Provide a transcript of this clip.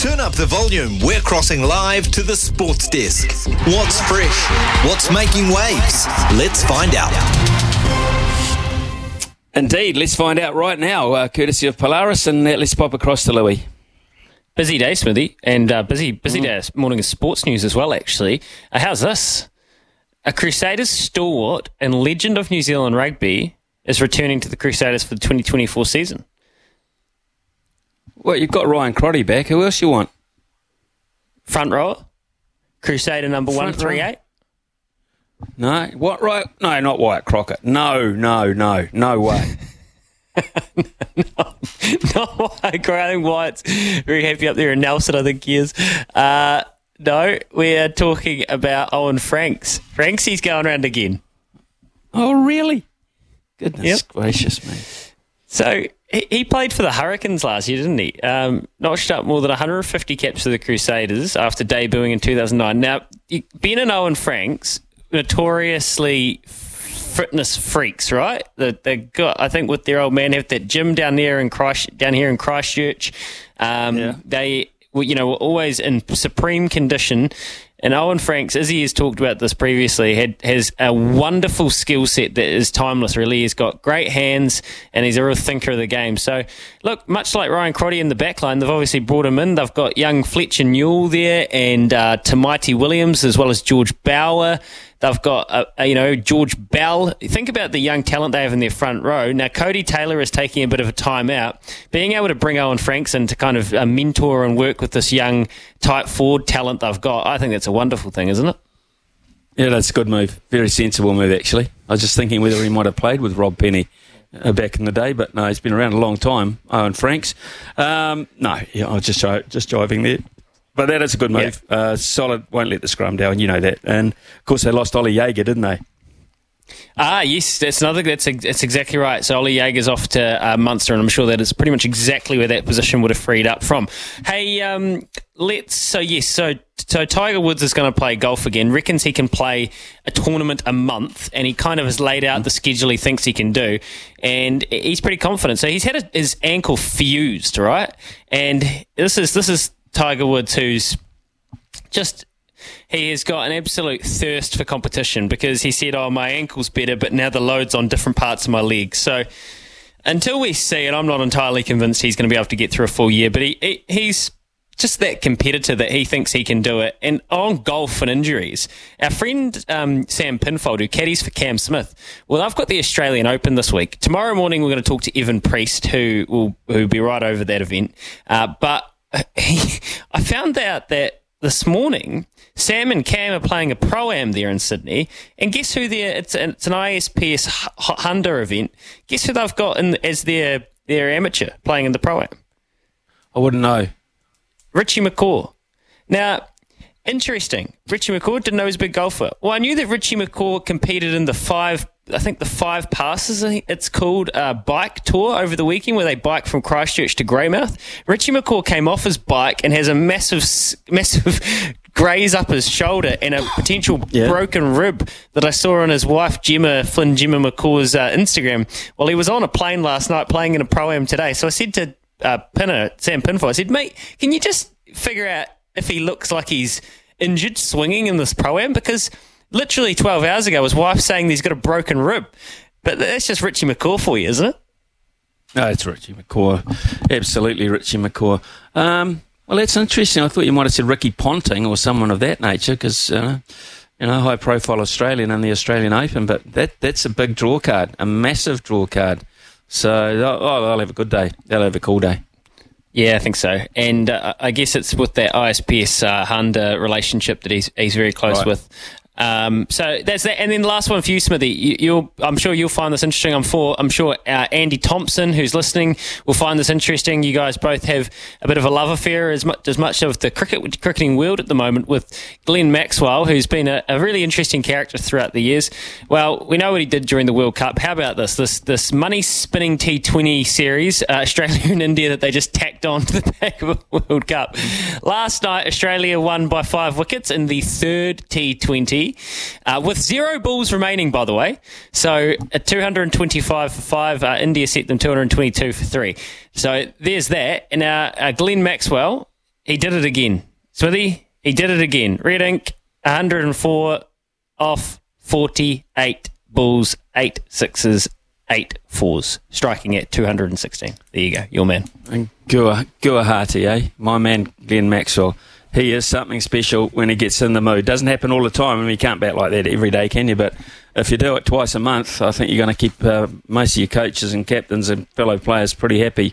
Turn up the volume. We're crossing live to the sports desk. What's fresh? What's making waves? Let's find out. Indeed, let's find out right now, uh, courtesy of Polaris, and uh, let's pop across to Louis. Busy day, Smithy, and uh, busy busy day morning of sports news as well. Actually, uh, how's this? A Crusaders stalwart and legend of New Zealand rugby is returning to the Crusaders for the 2024 season. Well, you've got Ryan Crotty back. Who else you want? Front rower, Crusader number one three eight. No, what? Right? No, not Wyatt Crockett. No, no, no, no way. no, I think Wyatt's very happy up there in Nelson. I think he is. Uh, no, we are talking about Owen Franks. Franks, he's going around again. oh, really? Goodness Yep. gracious me. So he, he played for the Hurricanes last year, didn't he? Um, notched up more than 150 caps for the Crusaders after debuting in 2009. Now, Ben and Owen Franks, notoriously fitness freaks, right? They, they got, I think, with their old man, have that gym down there in Christ, down here in Christchurch. Um, Yeah. They, you know, were always in supreme condition. And Owen Franks, as he has talked about this previously, had has a wonderful skill set that is timeless. Really, he's got great hands, and he's a real thinker of the game. So, look, much like Ryan Crotty in the backline, they've obviously brought him in. They've got young Fletcher Newell there, and uh, Williams, as well as George Bower. They've got, uh, uh, you know, George Bell. Think about the young talent they have in their front row. Now, Codie Taylor is taking a bit of a time out. Being able to bring Owen Franks in to kind of uh, mentor and work with this young tight forward talent they've got, I think that's a wonderful thing, isn't it? Yeah, that's a good move. Very sensible move, actually. I was just thinking whether he might have played with Rob Penney uh, back in the day, but no, he's been around a long time. Owen Franks. Um, no, yeah, I was just just jiving there. But that is a good move. Uh, solid. Won't let the scrum down. You know that. And of course, they lost Oli Jager, didn't they? Ah, yes, that's another. That's that's exactly right. So Oli Jager's off to uh, Munster, and I'm sure that is pretty much exactly where that position would have freed up from. Hey, um, let's. So yes, so so Tiger Woods is going to play golf again. Reckons he can play a tournament a month, and he kind of has laid out the schedule he thinks he can do, and he's pretty confident. So he's had a, his ankle fused, right? And this is this is Tiger Woods who's just he has got an absolute thirst for competition because he said, "Oh, my ankle's better, but now the load's on different parts of my leg." So until we see it, I'm not entirely convinced he's going to be able to get through a full year. But he, he he's just that competitor that he thinks he can do it. And on golf and injuries, our friend um, Sam Pinfold, who caddies for Cam Smith, well, I've got the Australian Open this week. Tomorrow morning, we're going to talk to Evan Priest, who will who'll be right over that event. Uh, but he, I found out that this morning, Sam and Cam are playing a pro am there in Sydney, and guess who? There, it's an, it's an ISPS Honda event. Guess who they've got in, as their their amateur playing in the pro am? I wouldn't know. Richie McCaw. Now, interesting. Richie McCaw didn't know he was a big golfer. Well, I knew that Richie McCaw competed in the five, I think the five passes, it's called, uh, bike tour over the weekend where they bike from Christchurch to Greymouth. Richie McCaw came off his bike and has a massive, massive graze up his shoulder and a potential Yeah. broken rib that I saw on his wife, Gemma, Flynn Gemma McCaw's uh, Instagram. Well, he was on a plane last night playing in a pro am today. So I said to uh, Pinner, Sam Pinfold, I said, mate, can you just figure out if he looks like he's injured swinging in this pro am? Because literally 12 hours ago, his wife saying he's got a broken rib. But that's just Richie McCaw for you, isn't it? No, it's Richie McCaw. Absolutely Richie McCaw. Um, well, that's interesting. I thought you might have said Ricky Ponting or someone of that nature because, uh, you know, high profile Australian in the Australian Open, but that that's a big draw card, a massive draw card. So, oh, they'll have a good day. They'll have a cool day. Yeah, I think so. And uh, I guess it's with that ISPS uh, Honda relationship that he's he's very close Right. with. Um, so that's that. And then the last one for you, Smithy. You, I'm sure you'll find this interesting. I'm for. I'm sure uh, Andy Thompson, who's listening, will find this interesting. You guys both have a bit of a love affair, as much as much of the cricket cricketing world at the moment, with Glenn Maxwell, who's been a, a really interesting character throughout the years. Well, we know what he did during the World Cup. How about this? This this money spinning T20 series, uh, Australia and India, that they just tacked on to the back of a World Cup. Last night, Australia won by five wickets in the third T20 uh, with zero balls remaining, by the way. So at 225 for five, uh, India set them 222 for three. So there's that. And uh, uh, Glenn Maxwell, he did it again. Smithy, he did it again. Red ink, 104 off 48 balls, 8 sixes, 8 fours, striking at 216. There you go, your man. And Guwahati, eh? My man, Glenn Maxwell. He is something special when he gets in the mood. Doesn't happen all the time. I mean, you can't bat like that every day, can you? But if you do it twice a month, I think you're going to keep uh, most of your coaches and captains and fellow players pretty happy